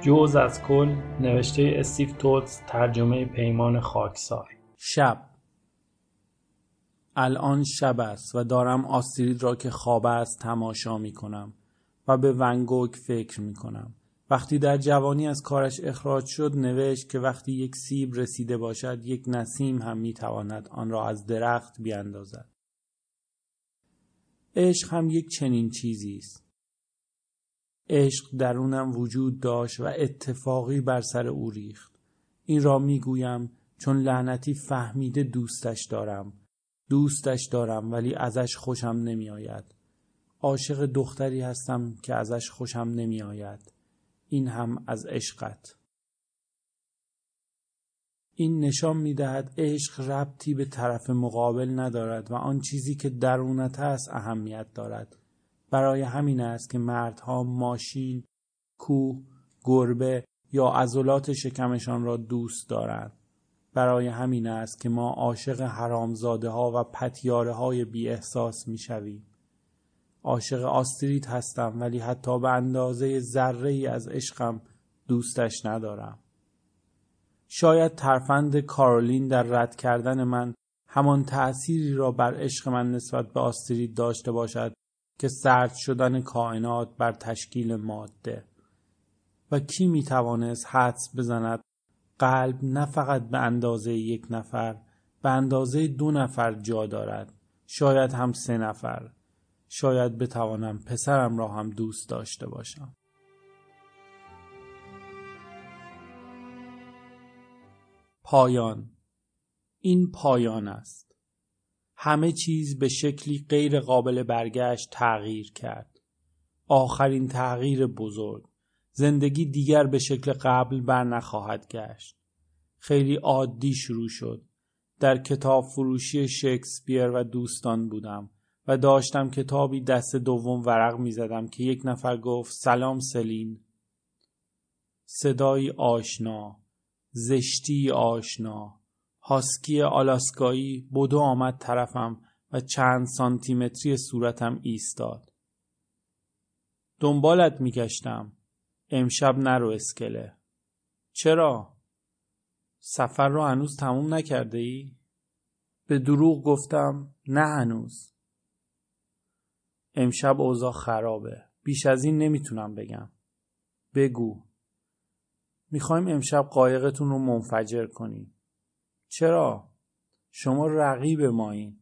جوز از کل نوشته استیف توتس ترجمه پیمان خاکسار شب الان شب است و دارم آسترید را که خواب است تماشا می کنم و به ونگوک فکر می کنم. وقتی در جوانی از کارش اخراج شد نوشت که وقتی یک سیب رسیده باشد یک نسیم هم می تواند آن را از درخت بیاندازد. عشق هم یک چنین چیزی است. عشق درونم وجود داشت و اتفاقی بر سر او ریخت. این را می گویم چون لعنتی فهمیده دوستش دارم. دوستش دارم ولی ازش خوشم نمی آید. عاشق دختری هستم که ازش خوشم نمی آید. این هم از عشقت. این نشان می دهد عشق ربطی به طرف مقابل ندارد و آن چیزی که درونت است اهمیت دارد. برای همین است که مردها ماشین، کوه، گربه یا عضلات شکمشان را دوست دارند. برای همین است که ما عاشق حرامزاده ها و پتیاره های بی احساس می شویم. عاشق آستریت هستم ولی حتی به اندازه ذره ای از عشقم دوستش ندارم. شاید ترفند کارولین در رد کردن من همان تأثیری را بر عشق من نسبت به آستریت داشته باشد که سرد شدن کائنات بر تشکیل ماده. و کی می توانست حدس بزند؟ قلب نه فقط به اندازه یک نفر به اندازه دو نفر جا دارد. شاید هم سه نفر. شاید بتوانم پسرم را هم دوست داشته باشم. پایان. این پایان است. همه چیز به شکلی غیر قابل برگشت تغییر کرد. آخرین تغییر بزرگ. زندگی دیگر به شکل قبل بر نخواهد گشت. خیلی عادی شروع شد. در کتاب فروشی شکسپیر و دوستان بودم و داشتم کتابی دست دوم ورق می زدم که یک نفر گفت سلام سلین. صدایی آشنا زشتی آشنا. هاسکی آلاسکایی بدو آمد طرفم و چند سانتیمتری صورتم ایستاد. دنبالت میگشتم. امشب نرو اسکله. چرا؟ سفر رو هنوز تموم نکرده ای؟ به دروغ گفتم نه هنوز. امشب اوضاع خرابه. بیش از این نمی‌تونم بگم. بگو. می‌خوایم امشب قایقتون رو منفجر کنیم. چرا؟ شما رقیب مایین.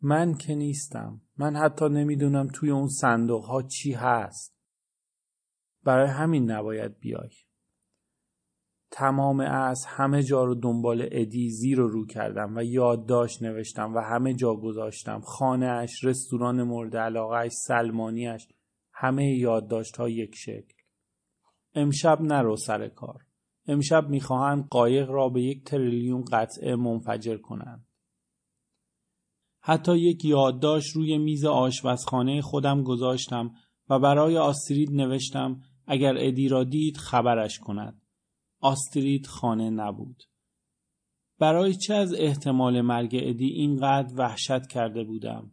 من که نیستم. من حتی نمی‌دونم توی اون صندوق ها چی هست. برای همین نباید بیای. تمام از همه جا رو دنبال ادی زیر و رو کردم و یادداشت نوشتم و همه جا گذاشتم. خانه اش، رستوران مورد علاقه اش، سلمانیش همه یادداشت ها یک شکل. امشب نرو سر کار. امشب می‌خواهند قایق را به یک تریلیون قطعه منفجر کنند حتی یک یادداشت روی میز آشپزخانه خودم گذاشتم و برای آسترید نوشتم اگر ادی را دید خبرش کند آسترید خانه نبود. برای چه از احتمال مرگ ادی اینقدر وحشت کرده بودم؟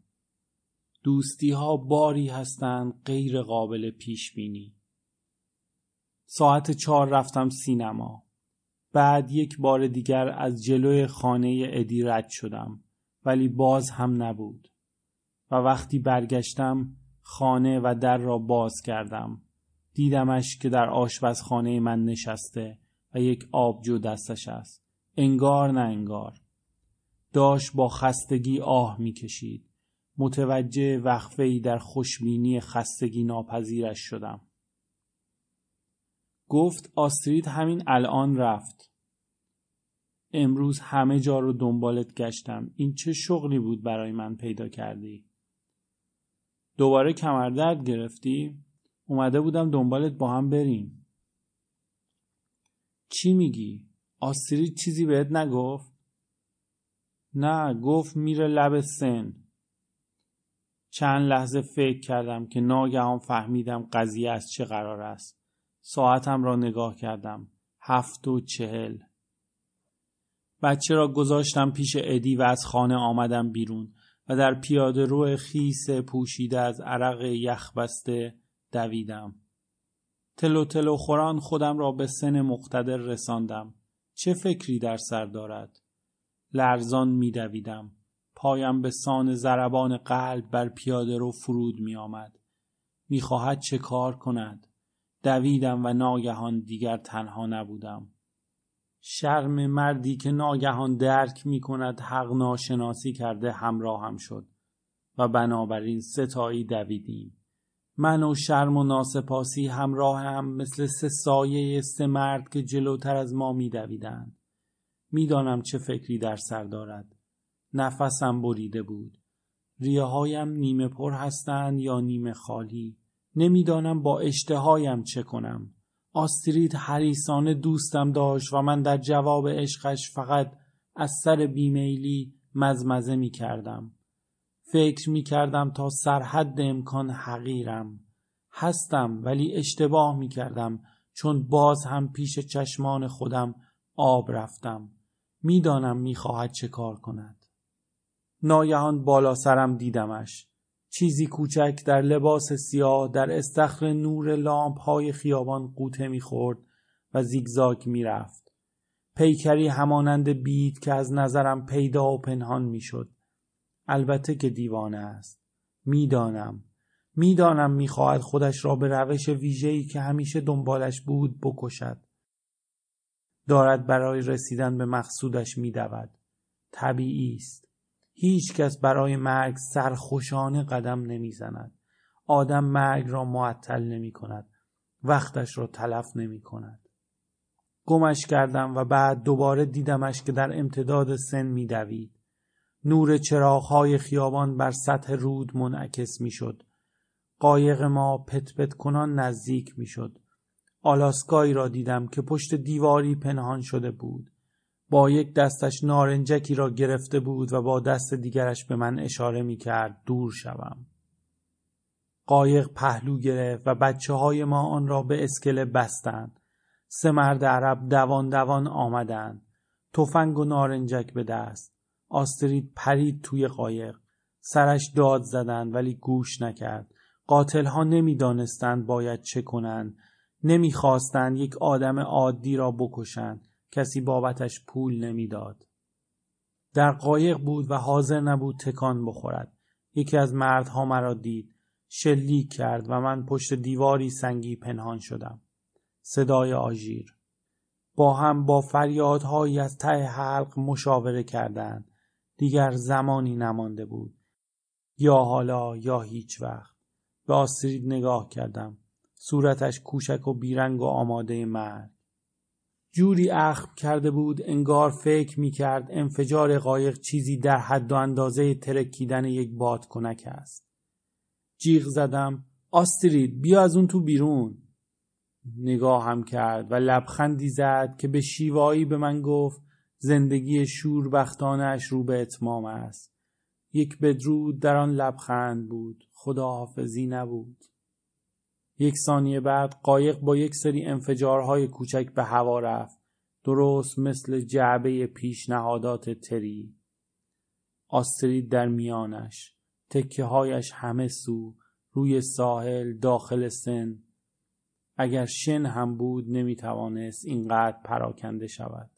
دوستی ها باری هستند غیر قابل پیش بینی. ساعت چهار رفتم سینما. بعد یک بار دیگر از جلوی خانه ادی رد شدم ولی باز هم نبود. و وقتی برگشتم خانه و در را باز کردم. دیدمش که در آشپزخانه من نشسته و یک آبجو دستش است انگار نه انگار داشت با خستگی آه می‌کشید متوجه وقفه ای در خوشبینی خستگی ناپذیرش شدم گفت آسترید همین الان رفت. امروز همه جا رو دنبالت گشتم. این چه شغلی بود برای من پیدا کردی؟ دوباره کمردرد گرفتی؟ اومده بودم دنبالت با هم بریم. چی میگی؟ آسترید چیزی بهت نگفت؟ نه گفت میره لب سن. چند لحظه فکر کردم که ناگهان فهمیدم قضیه از چه قرار است. ساعتم را نگاه کردم. هفت و چهل. بچه را گذاشتم پیش ادی و از خانه آمدم بیرون و در پیاده رو خیس پوشیده از عرق یخ بسته دویدم. تلو تلو خوران خودم را به سن مقتدر رساندم. چه فکری در سر دارد؟ لرزان میدویدم پایم به سان زربان قلب بر پیاده رو فرود می آمد. می خواهد چه کار کند. دویدم و ناگهان دیگر تنها نبودم. شرم مردی که ناگهان درک می کند حق ناشناسی کرده همراه هم شد و بنابراین ستایی دویدیم. من و شرم و ناسپاسی همراه هم مثل سه سایه سه مرد که جلوتر از ما می دویدند. می‌دانم چه فکری در سر دارد. نفسم بریده بود. ریه هایم نیمه پر هستند یا نیمه خالی. نمی‌دانم با اشتهایم چه کنم. آسترید حریسانه دوستم داشت و من در جواب عشقش فقط از سر بیمیلی مزمزه می کردم. فکر می کردم تا سرحد امکان حقیرم. هستم ولی اشتباه می کردم چون باز هم پیش چشمان خودم آب رفتم. می‌دانم می‌خواهد چه کار کند. ناگهان بالا سرم دیدمش. چیزی کوچک در لباس سیاه در استخر نور لامپ های خیابان قوطه می‌خورد و زیگزاگ می‌رفت. پیکری همانند بید که از نظرم پیدا و پنهان می‌شد. البته که دیوانه است. می‌دانم. می‌دانم می‌خواهد خودش را به روش ویژه‌ای که همیشه دنبالش بود بکشد. دارد برای رسیدن به مقصودش میدود. طبیعی است. هیچ کس برای مرگ سرخوشانه قدم نمی‌زند. آدم مرگ را معطل نمی کند. وقتش را تلف نمی کند. گمش کردم و بعد دوباره دیدمش که در امتداد سن میدوید. نور چراغهای خیابان بر سطح رود منعکس می‌شد. قایق ما پت پت کنان نزدیک می‌شد. آلاسکایی را دیدم که پشت دیواری پنهان شده بود. با یک دستش نارنجکی را گرفته بود و با دست دیگرش به من اشاره می کرد دور شوم. قایق پهلو گرفت و بچه های ما آن را به اسکله بستند. سه مرد عرب دوان دوان آمدند. تفنگ و نارنجک به دست. آسترید پرید توی قایق. سرش داد زدند ولی گوش نکرد. قاتل ها نمی دانستند باید چه کنند. نمی‌خواستند یک آدم عادی را بکشند. کسی بابتش پول نمی‌داد. در قایق بود و حاضر نبود تکان بخورد. یکی از مردها مرا دید. شلیک کرد و من پشت دیواری سنگی پنهان شدم. صدای آژیر. با هم با فریادهایی از ته حلق مشاوره کردند. دیگر زمانی نمانده بود. یا حالا یا هیچ وقت. به آسرید نگاه کردم. صورتش کوچک و بیرنگ و آماده مرگ. جوری اخم کرده بود انگار فکر می کرد انفجار قایق چیزی در حد و اندازه ترکیدن یک بادکنک است. جیغ زدم آسترید بیا از اون تو بیرون. نگاه هم کرد و لبخندی زد که به شیوایی به من گفت زندگی شوربختانش رو به اتمام است. یک بدرود در آن لبخند بود. خداحافظی نبود. یک ثانیه بعد قایق با یک سری انفجارهای کوچک به هوا رفت. درست مثل جعبه پیشنهادات تری. آسترید در میانش. تکه هایش همه سو روی ساحل داخل سن. اگر شن هم بود نمی‌توانست اینقدر پراکنده شود.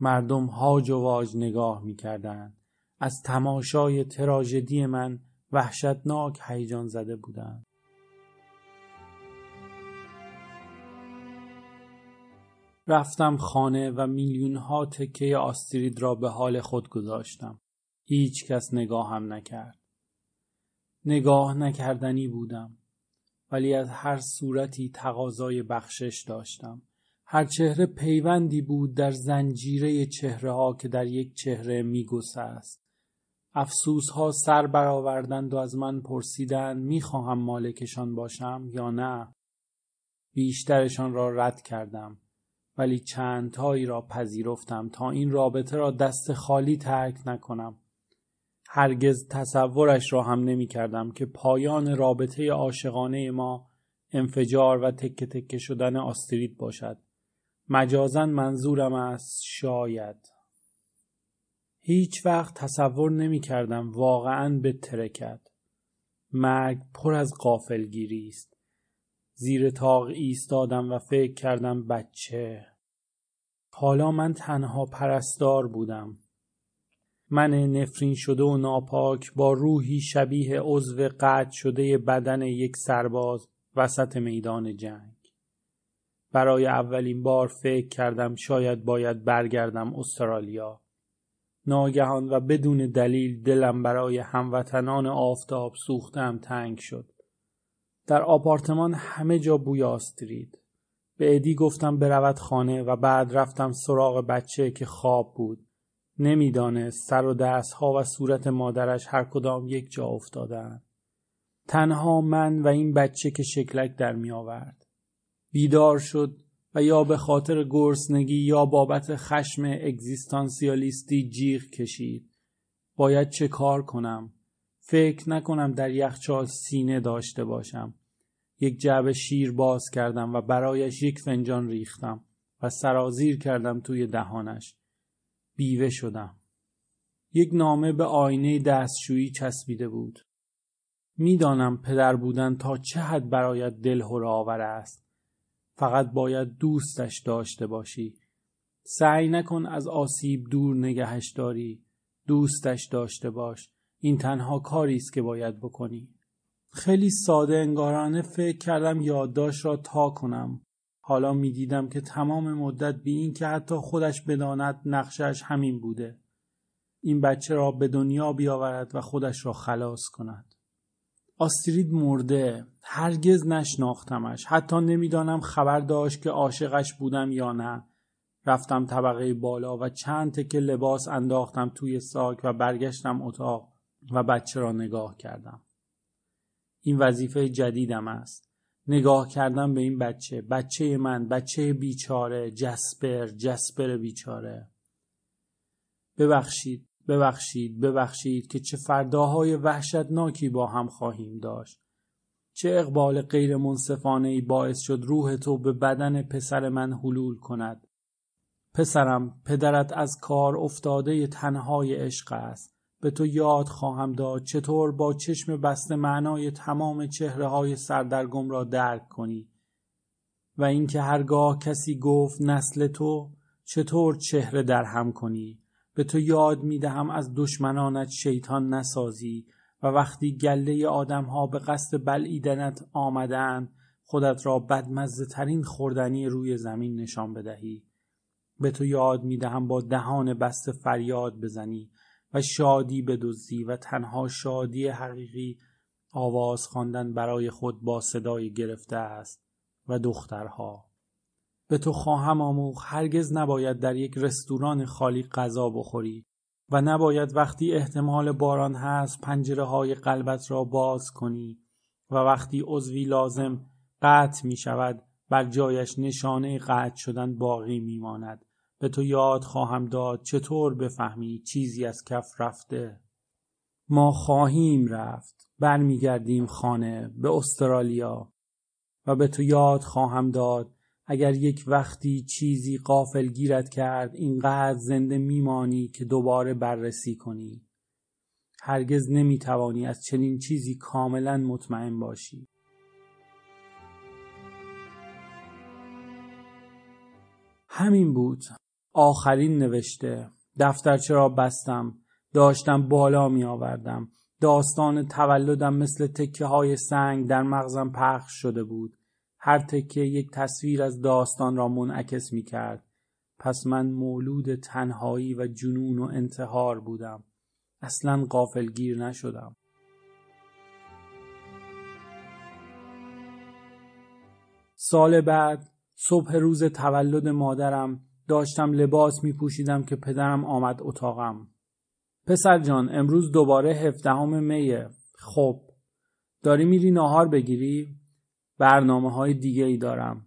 مردم هاج و واج نگاه می‌کردند. از تماشای تراژدی من وحشتناک هیجان زده بودند. رفتم خانه و میلیون ها تکه آسترید را به حال خود گذاشتم. هیچ کس نگاه هم نکرد. نگاه نکردنی بودم. ولی از هر صورتی تقاضای بخشش داشتم. هر چهره پیوندی بود در زنجیره چهره ها که در یک چهره میگسه است. افسوس ها سر برآوردند و از من پرسیدند می‌خواهم مالکشان باشم یا نه. بیشترشان را رد کردم. ولی چندتایی را پذیرفتم تا این رابطه را دست خالی ترک نکنم. هرگز تصورش را هم نمی کردم که پایان رابطه عاشقانه ما انفجار و تکه تکه شدن آسترید باشد. مجازن منظورم است شاید. هیچ وقت تصور نمی کردم واقعا به ترکت. مرگ پر از قافلگیری است. زیر تاق ایستادم و فکر کردم بچه. حالا من تنها پرستار بودم. من نفرین شده و ناپاک با روحی شبیه عضو قطع شده بدن یک سرباز وسط میدان جنگ. برای اولین بار فکر کردم شاید باید برگردم استرالیا. ناگهان و بدون دلیل دلم برای هموطنان آفتاب سوختم تنگ شد. در آپارتمان همه جا بوی آسترید به ادی گفتم برود خانه و بعد رفتم سراغ بچه که خواب بود نمی‌دانست سر و دستها و صورت مادرش هر کدام یک جا افتادن تنها من و این بچه که شکلک در می آورد. بیدار شد و یا به خاطر گرسنگی یا بابت خشم اگزیستانسیالیستی جیغ کشید. باید چه کار کنم؟ فکر نکنم در یخچال سینه داشته باشم. یک جعبه شیر باز کردم و برایش یک فنجان ریختم و سرازیر کردم توی دهانش. بیوه شدم. یک نامه به آینه دستشویی چسبیده بود. می‌دانم پدر بودن تا چه حد برایت دلهره آور است. فقط باید دوستش داشته باشی. سعی نکن از آسیب دور نگهش داری. دوستش داشته باش. این تنها کاری است که باید بکنی. خیلی ساده انگارانه فکر کردم یادداشت را تا کنم. حالا می‌دیدم که تمام مدت بی این که حتی خودش بداند نقشش همین بوده. این بچه را به دنیا بیاورد و خودش را خلاص کند. آسترید مرده هرگز نشناختمش حتی نمی‌دانم خبر داشت که عاشقش بودم یا نه رفتم طبقه بالا و چند تکه لباس انداختم توی ساک و برگشتم اتاق و بچه را نگاه کردم. این وظیفه جدیدم است. نگاه کردم به این بچه. بچه من بچه بیچاره جسپر جسپر بیچاره. ببخشید ببخشید ببخشید که چه فرداهای وحشتناکی با هم خواهیم داشت. چه اقبال غیر منصفانه ای باعث شد روح تو به بدن پسر من حلول کند. پسرم پدرت از کار افتاده تنهای عشق است. به تو یاد خواهم داد. چطور با چشم بسته معنای تمام چهره های سردرگم را درک کنی؟ و اینکه هرگاه کسی گفت نسل تو چطور چهره در هم کنی؟ به تو یاد می دهم از دشمنانت شیطان نسازی و وقتی گله آدم ها به قصد بلعیدنت آمدن خودت را بدمزه ترین خوردنی روی زمین نشان بدهی. به تو یاد می دهم با دهان بسته فریاد بزنی. و شادی بدزدی و تنها شادی حقیقی آواز خواندن برای خود با صدای گرفته است و دخترها به تو خواهم آموخ هرگز نباید در یک رستوران خالی غذا بخوری و نباید وقتی احتمال باران هست پنجره های قلبت را باز کنی و وقتی عضوی لازم قطع می شود بر جایش نشانه قطع شدن باقی می ماند. به تو یاد خواهم داد چطور بفهمی چیزی از کف رفته؟ ما خواهیم رفت برمیگردیم خانه به استرالیا و به تو یاد خواهم داد. اگر یک وقتی چیزی قافل گیرت کرد اینقدر زنده میمانی که دوباره بررسی کنی. هرگز نمی‌توانی از چنین چیزی کاملا مطمئن باشی. همین بود. آخرین نوشته دفترچه را بستم داشتم بالا می آوردم داستان تولدم مثل تکه های سنگ در مغزم پخش شده بود هر تکه یک تصویر از داستان را منعکس می کرد. پس من مولود تنهایی و جنون و انتحار بودم. اصلا قافلگیر نشدم. سال بعد صبح روز تولد مادرم داشتم لباس می پوشیدم که پدرم آمد اتاقم. پسر جان امروز دوباره هفدهم میه. خب داری میری ناهار بگیری؟ برنامه های دیگه ای دارم.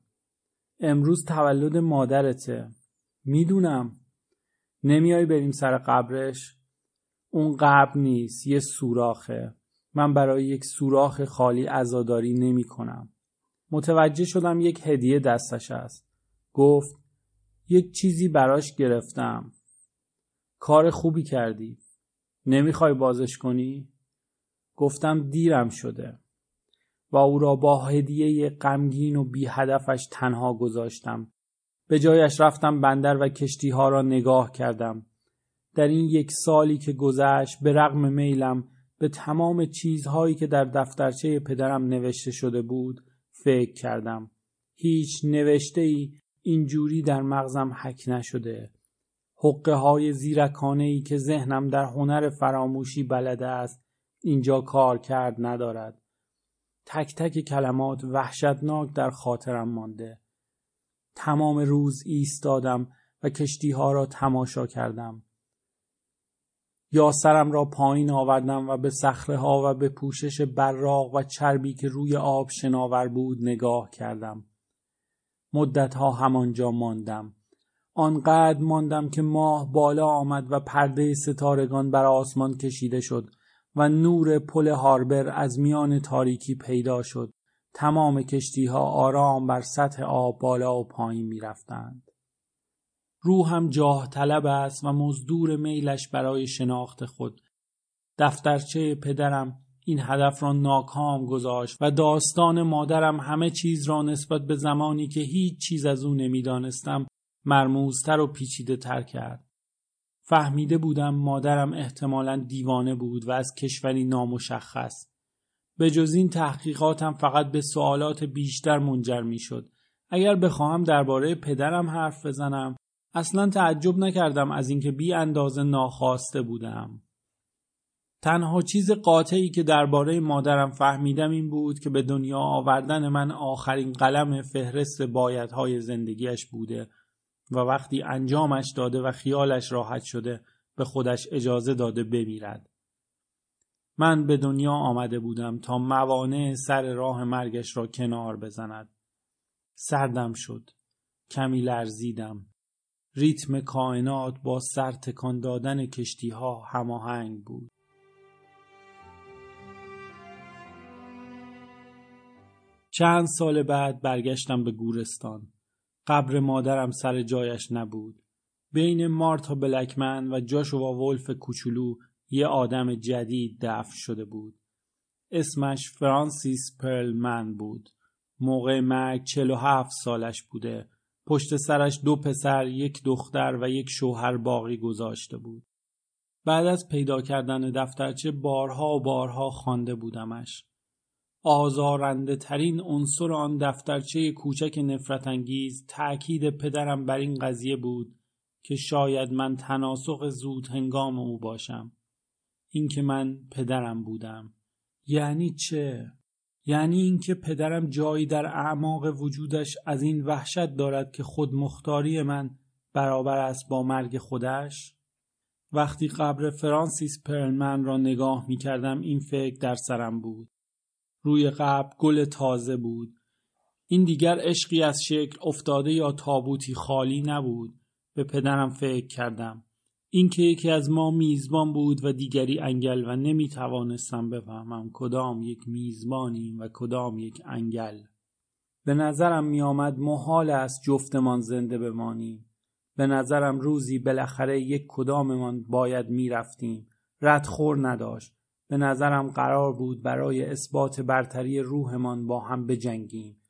امروز تولد مادرته. می‌دونم. نمیای بریم سر قبرش؟ اون قبر نیست یه سوراخه. من برای یک سوراخ خالی عزاداری نمی کنم متوجه شدم یک هدیه دستش است. گفت یک چیزی براش گرفتم کار خوبی کردی نمی‌خوای بازش کنی؟ گفتم دیرم شده و او را با هدیه غمگین و بی هدفش تنها گذاشتم. به جایش رفتم بندر و کشتی ها را نگاه کردم. در این یک سالی که گذشت به رغم میلم به تمام چیزهایی که در دفترچه پدرم نوشته شده بود فکر کردم. هیچ نوشته ای اینجوری در مغزم حک نشده. حقه های ای که ذهنم در هنر فراموشی بلده است اینجا کار کرد ندارد. تک تک کلمات وحشتناک در خاطرم مانده. تمام روز ایستادم و کشتی ها را تماشا کردم. یا سرم را پایین آوردم و به صخره ها و به پوشش براق و چربی که روی آب شناور بود نگاه کردم. مدت ها همانجا ماندم. آنقدر ماندم که ماه بالا آمد و پرده ستارگان بر آسمان کشیده شد و نور پل هاربر از میان تاریکی پیدا شد. تمام کشتی ها آرام بر سطح آب بالا و پایین می رفتند. روحم جاه طلب است و مزدور میلش برای شناخت خود. دفترچه پدرم این هدف را ناکام گذاشت و داستان مادرم همه چیز را نسبت به زمانی که هیچ چیز از او نمی‌دانستم مرموزتر و پیچیده تر کرد. فهمیده بودم مادرم احتمالا دیوانه بود و از کشوری نامشخص. به جز این تحقیقاتم فقط به سوالات بیشتر منجر می شد. اگر بخواهم درباره پدرم حرف بزنم اصلا تعجب نکردم از اینکه بی اندازه ناخواسته بودم. تنها چیز قاطعی که درباره مادرم فهمیدم این بود که به دنیا آوردن من آخرین قلم فهرست بایدهای زندگیش بوده و وقتی انجامش داده و خیالش راحت شده به خودش اجازه داده بمیرد. من به دنیا آمده بودم تا موانع سر راه مرگش را کنار بزند. سردم شد. کمی لرزیدم. ریتم کائنات با سر تکان دادن کشتی ها هماهنگ بود. چند سال بعد برگشتم به گورستان. قبر مادرم سر جایش نبود. بین مارتا بلکمن و جاشوا ولف کوچولو یه آدم جدید دفن شده بود. اسمش فرانسیس پرلمن بود. موقع مرگ 47 سالش بوده. پشت سرش دو پسر، یک دختر و یک شوهر باقی گذاشته بود. بعد از پیدا کردن دفترچه بارها و بارها خوانده بودمش. آزارنده ترین عنصر آن دفترچه کوچک نفرت انگیز تأکید پدرم بر این قضیه بود که شاید من تناسق زود هنگام او باشم. اینکه من پدرم بودم. یعنی چه؟ یعنی اینکه پدرم جایی در اعماق وجودش از این وحشت دارد که خود مختاری من برابر است با مرگ خودش؟ وقتی قبر فرانسیس پرلمن را نگاه می کردم این فکر در سرم بود. روی قبر گل تازه بود. این دیگر عشقی از شکل افتاده یا تابوتی خالی نبود. به پدرم فکر کردم. اینکه یکی از ما میزبان بود و دیگری انگل و نمی توانستم بفهمم کدام یک میزبانیم و کدام یک انگل. به نظرم می آمد محال است جفتمان زنده بمانیم. به نظرم روزی بالاخره یک کداممان باید می رفتیم. ردخور نداشت. به نظرم قرار بود برای اثبات برتری روحمان با هم بجنگیم.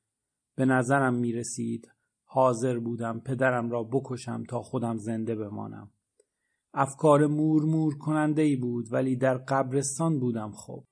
به نظرم می رسید حاضر بودم پدرم را بکشم تا خودم زنده بمانم. افکار مور مور کننده ای بود ولی در قبرستان بودم خب.